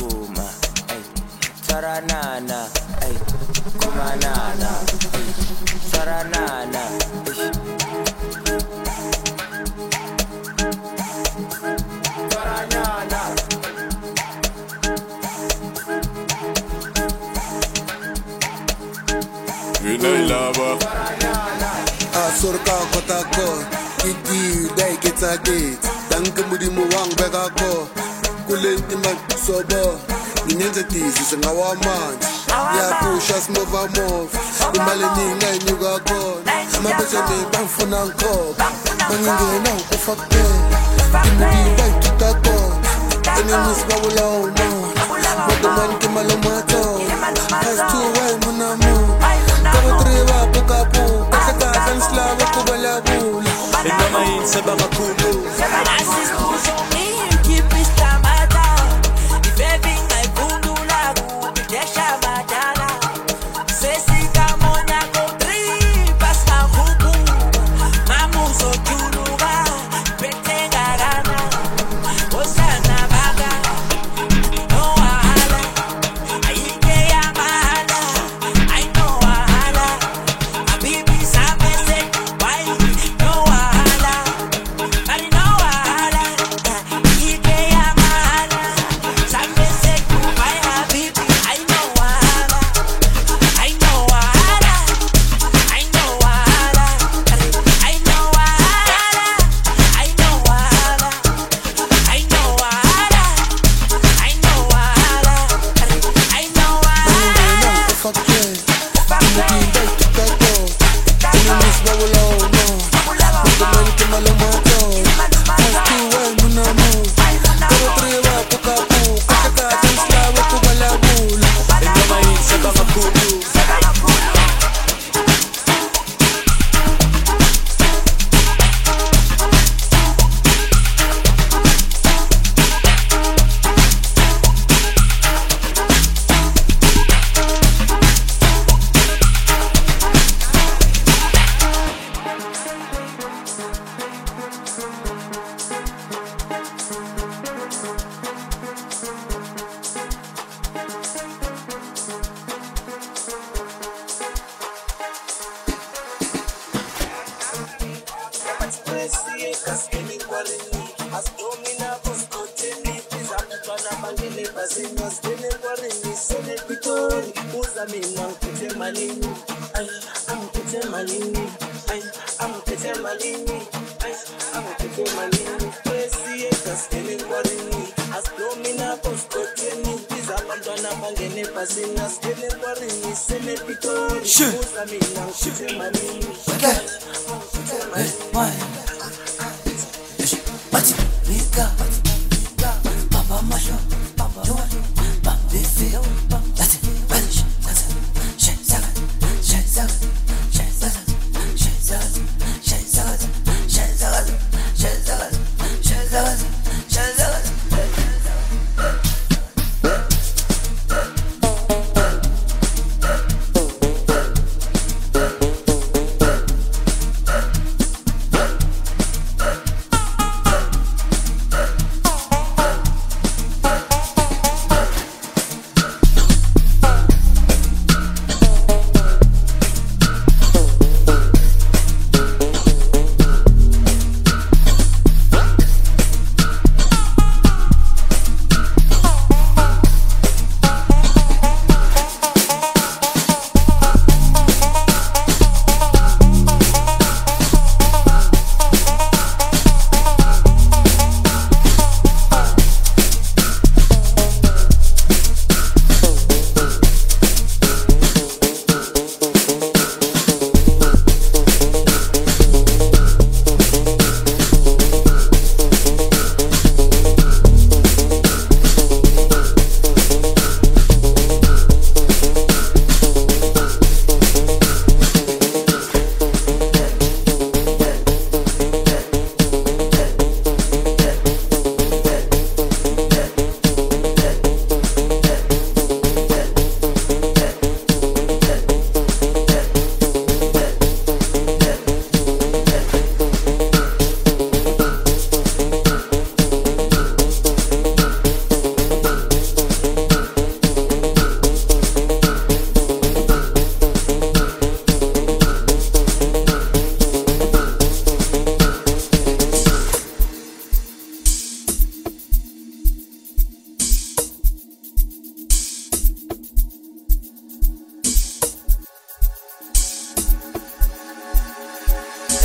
kuma ay taranana ay kuma nana ay taranana Vinay lava oh. Asurka kotako Kiki day kita gate Dankamudi muwang begako kule ntimba sobo. Nginyenze dizise ngawamanzi ngiyapusha simova mova imali ningayinyuka khona amabeseni bangifuna ngikhopha mangingena ukufa kuphela. Imuki bayithuta kona. Enemisi babulawo nona bodomani kimalomato past two wayimunamo kabo three vapukapu kahle kahle nisilava ku vulavula emamayini se va va khulu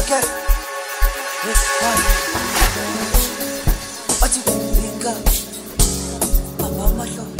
forget this one. What you think of? Mama, my love,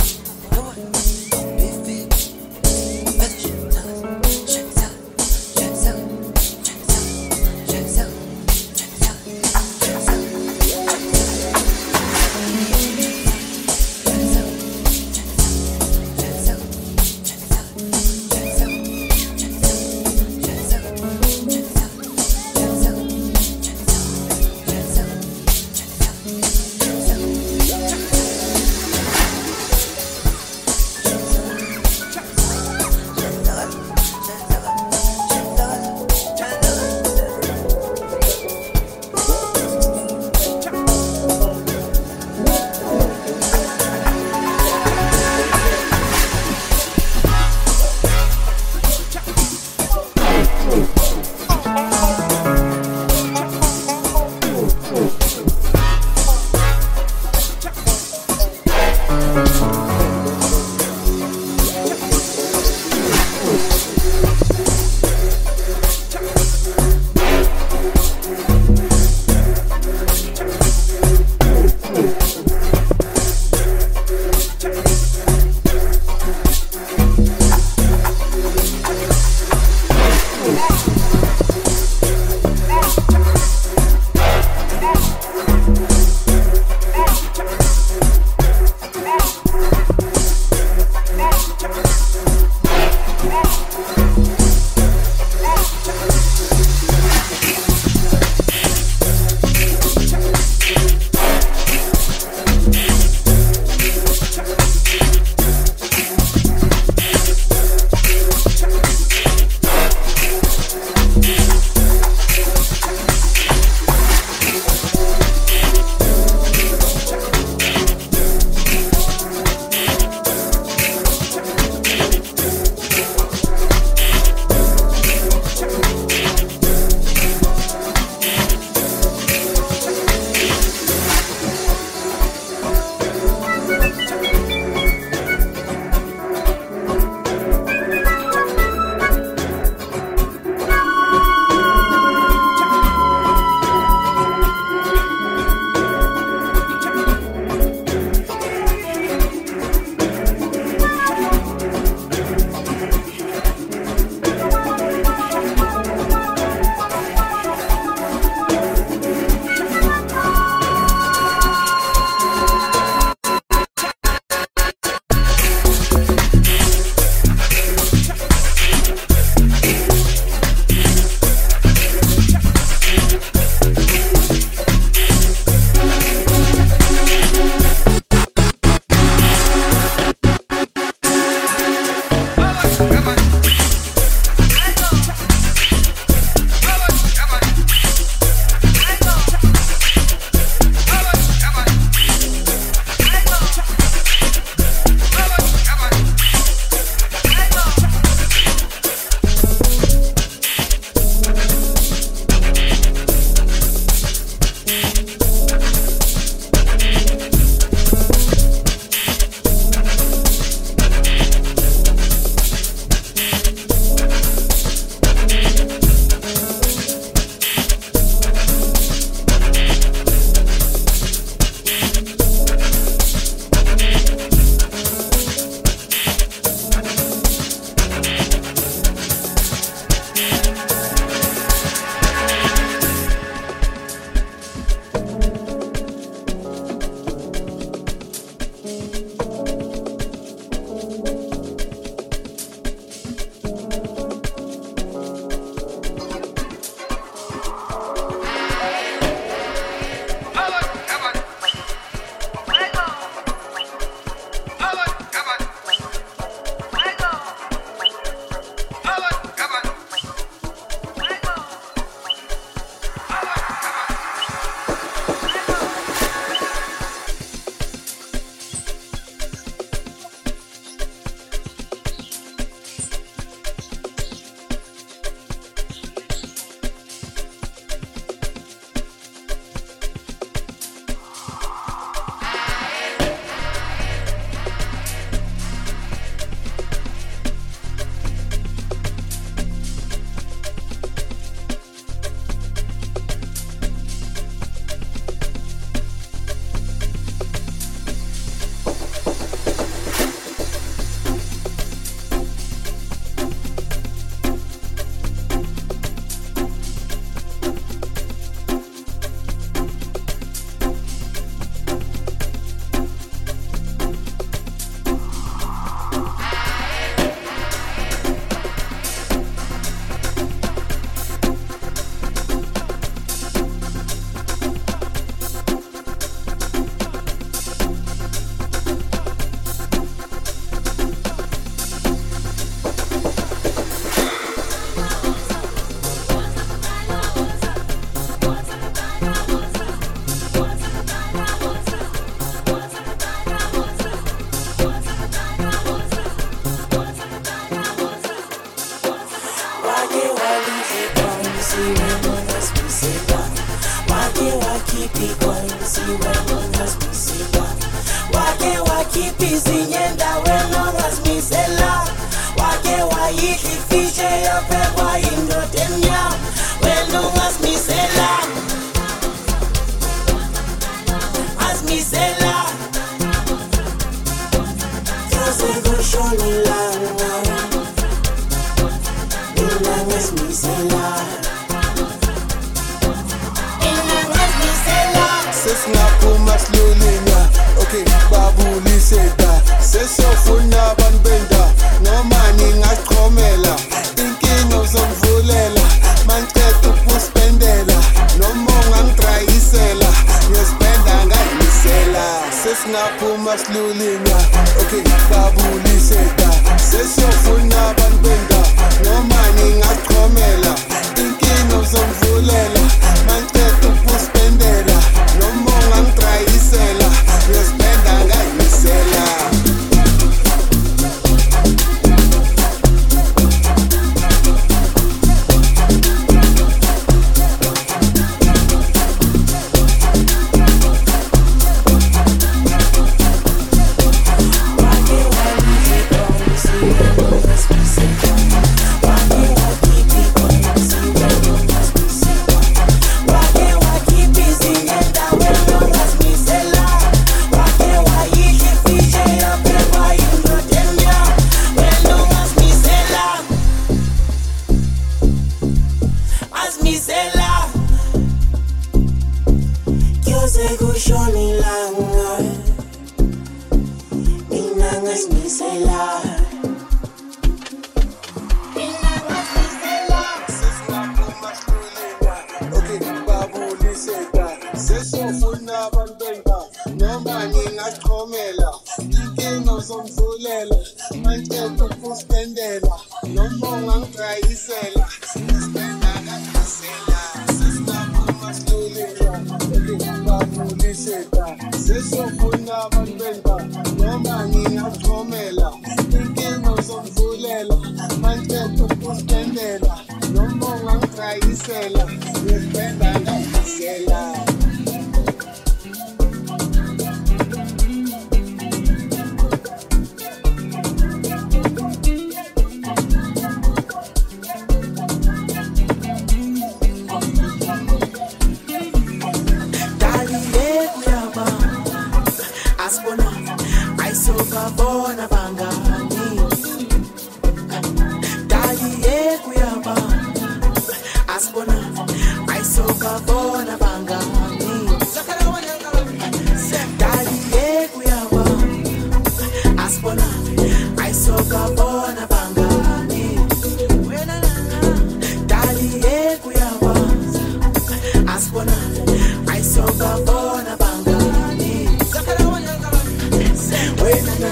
na na,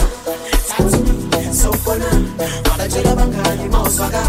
tatu sokona, mabajela bangani mauswaga.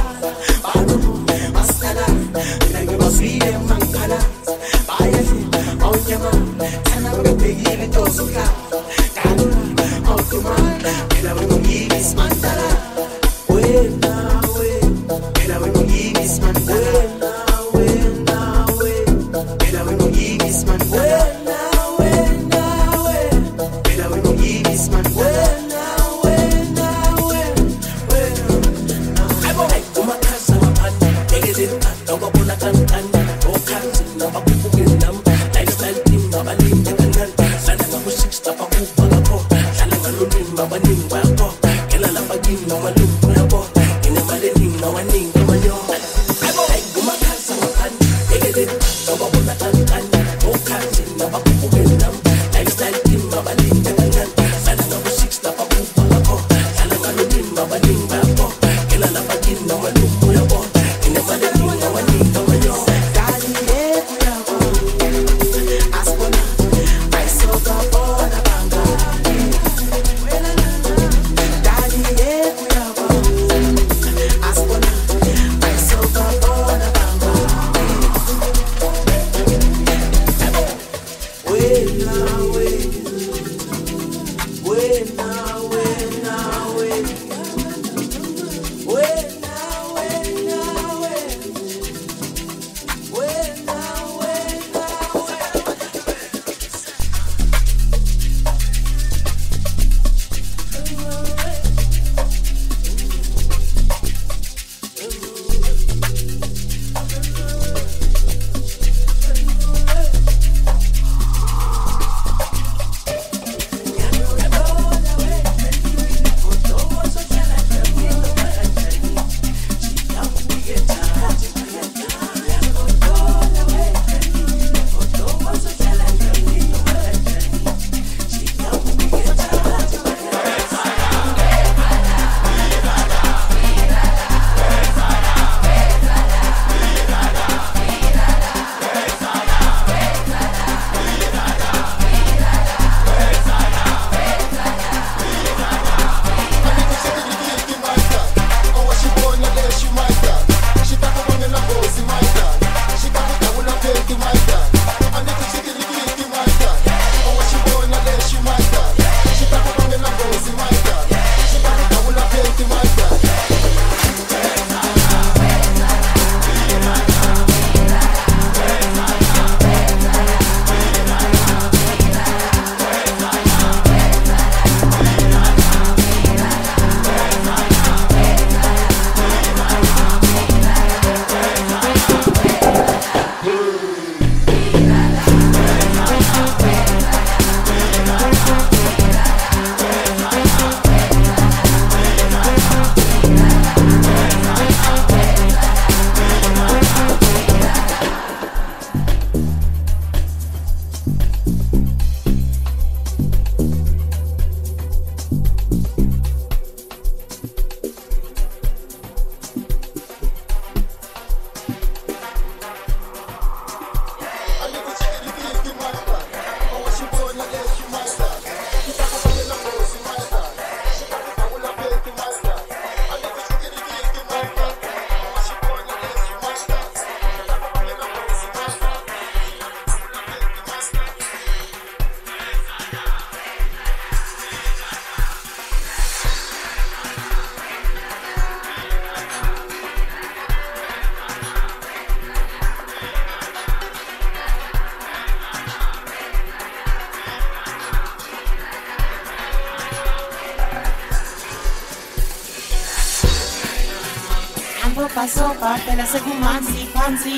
nasekumanzi phansi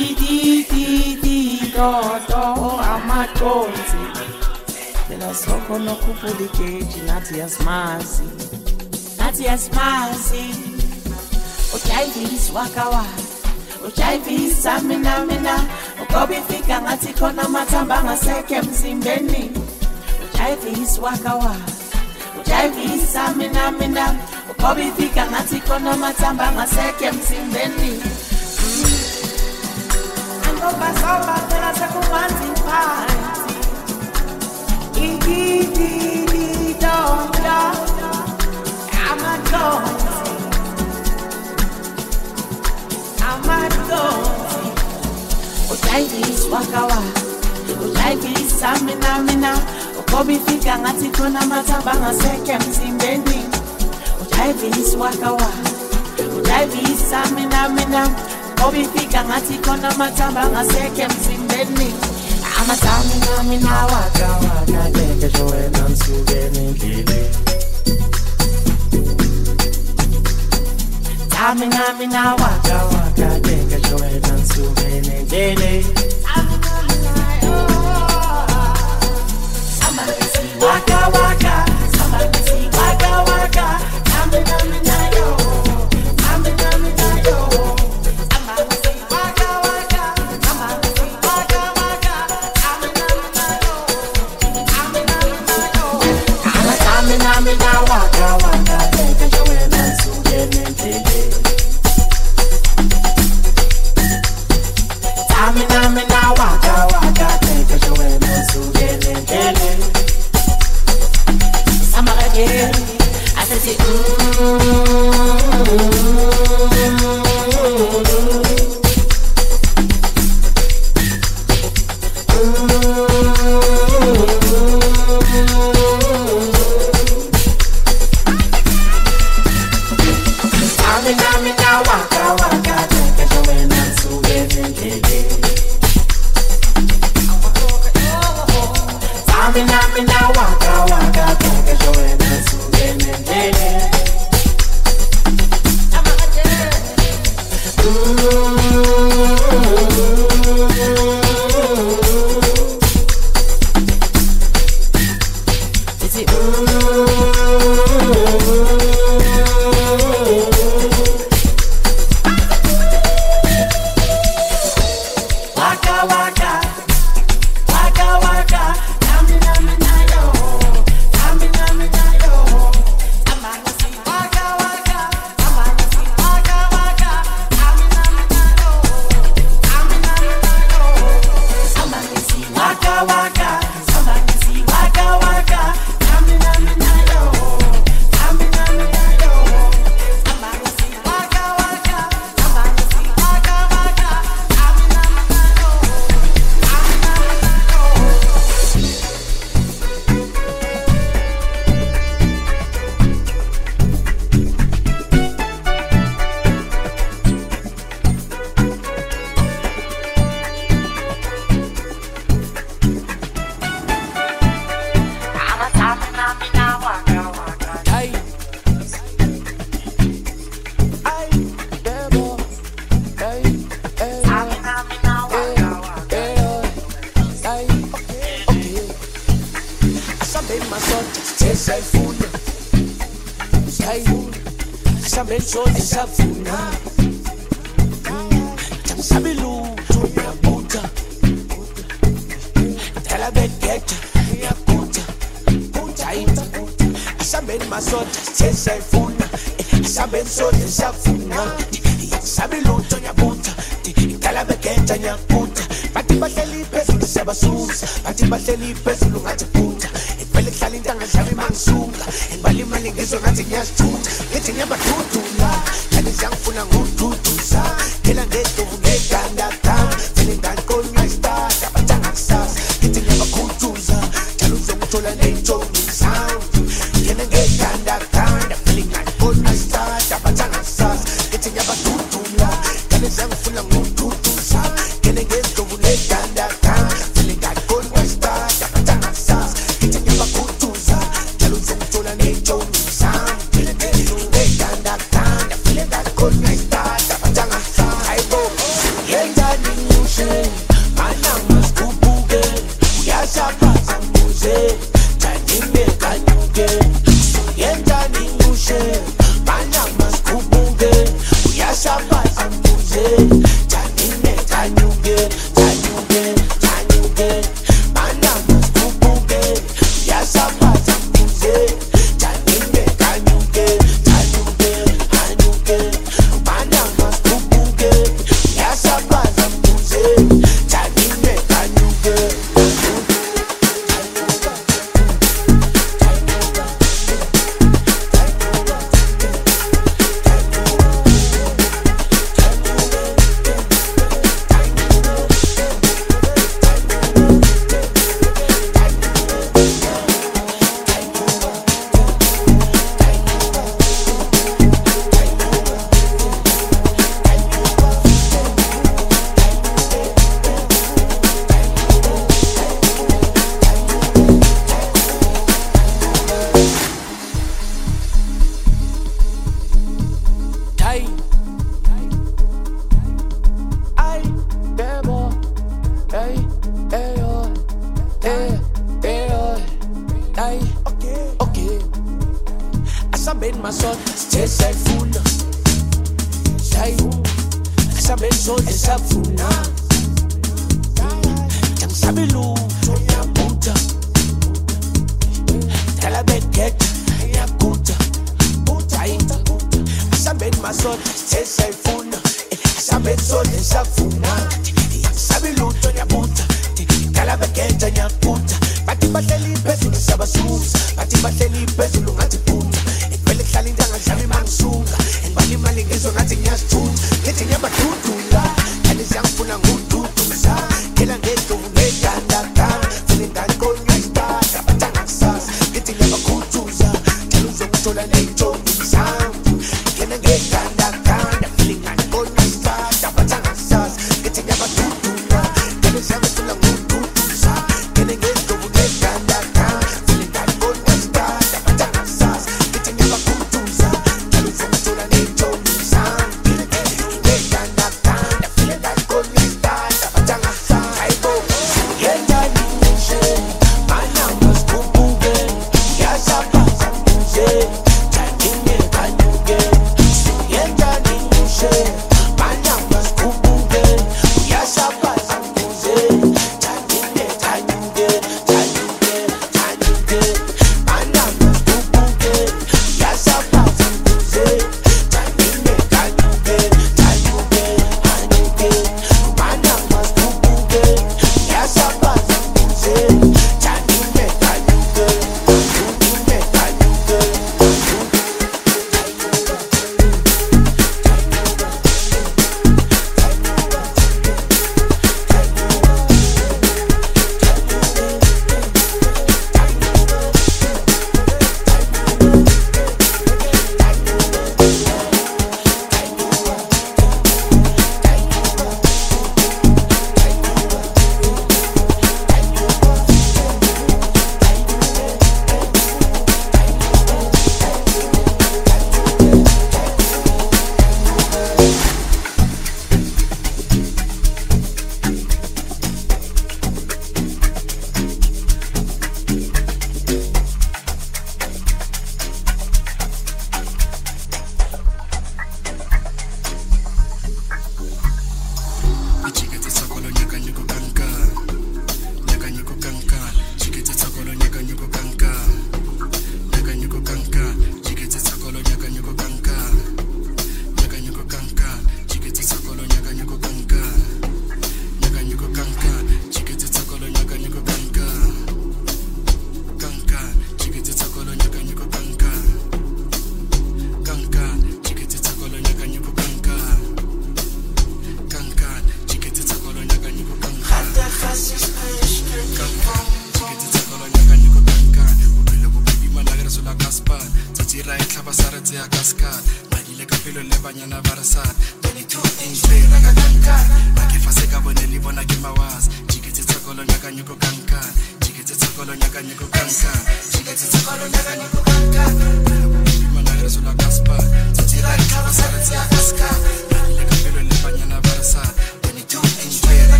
ititititoto amaconsi phela sokhona okhuphula igeji nathi yasimazi nathi yasimazi ujayivis wakawaka ujayivisa mina mina ugoba ifika ngathi khona amathamba angasekho emzimbeni ujayivisi wakawaka ujayivisa mina mina Kobifika ngati matamba matsamba maseke msimbeni Angobasoba phela sekumanzi phansi Igidididonga Amadonsi Amadonsi Utaigis wakawa Utaigis samina mina. Kobifika ngati kona matsamba maseke msimbeni udaivis wakawa udaivis aminamina obifika ngathi khona amathamba angasekho emzimbeni. Amathamina mina wakawakakekesho wena ngisuke nendlile thamina mina wakawakakekesho wena ngisuke nendlile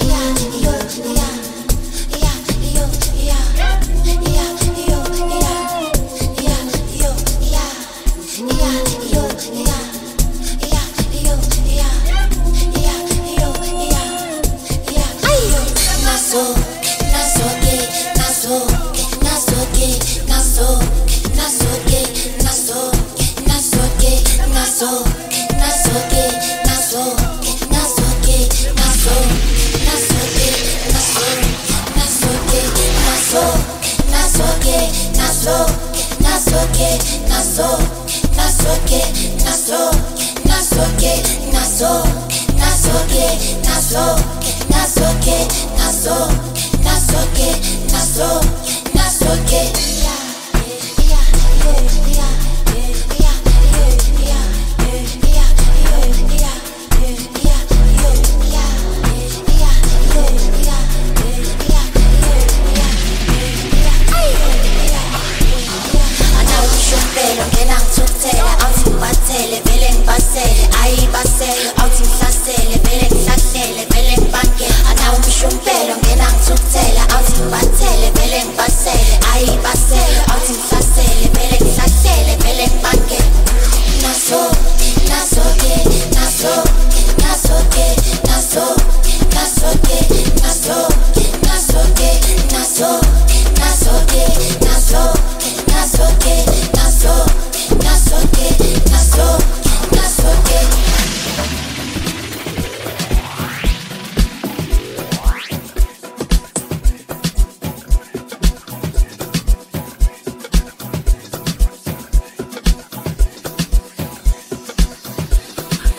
Milan, New York,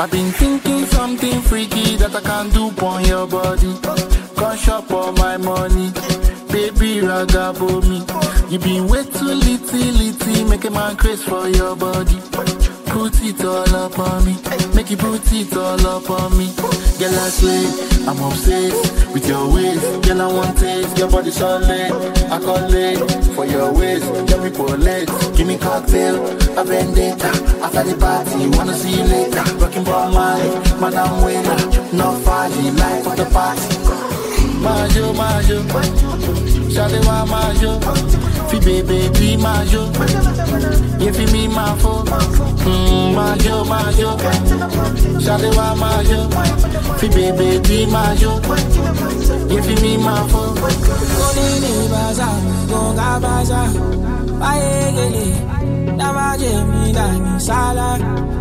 I've been thinking something freaky that I can do on your body. Come shop for my money, baby ragabo me. You been way too litty, litty, make a man craze for your body. Put it all up on me, make you put it all up on me. Girl, I swear, I'm obsessed with your ways. Girl, I want taste, your body solid. I call late for your ways. Let me pull it, give me cocktail, a vendetta. After the party, wanna see you later. Rocking for my madam winner, no folly, life of the party. Majo, majo, shawty wa majo, fi baby be majo, you fi me ma fo. Mm, majo, majo, shawty wa majo, fi baby be majo, you fi me ma fo. Konini baza, gonga baza, bayegele, damaje mi dani sala. Iselele, I can see Belen Isel, Bega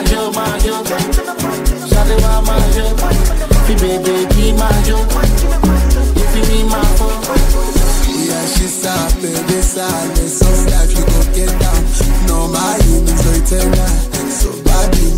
my joke, my joke. Shawty want my joke. Fi baby, be my joke. If you need my phone. Yeah, she's a baby, sad. So like you go get down. No, my name is Loitena. So badly.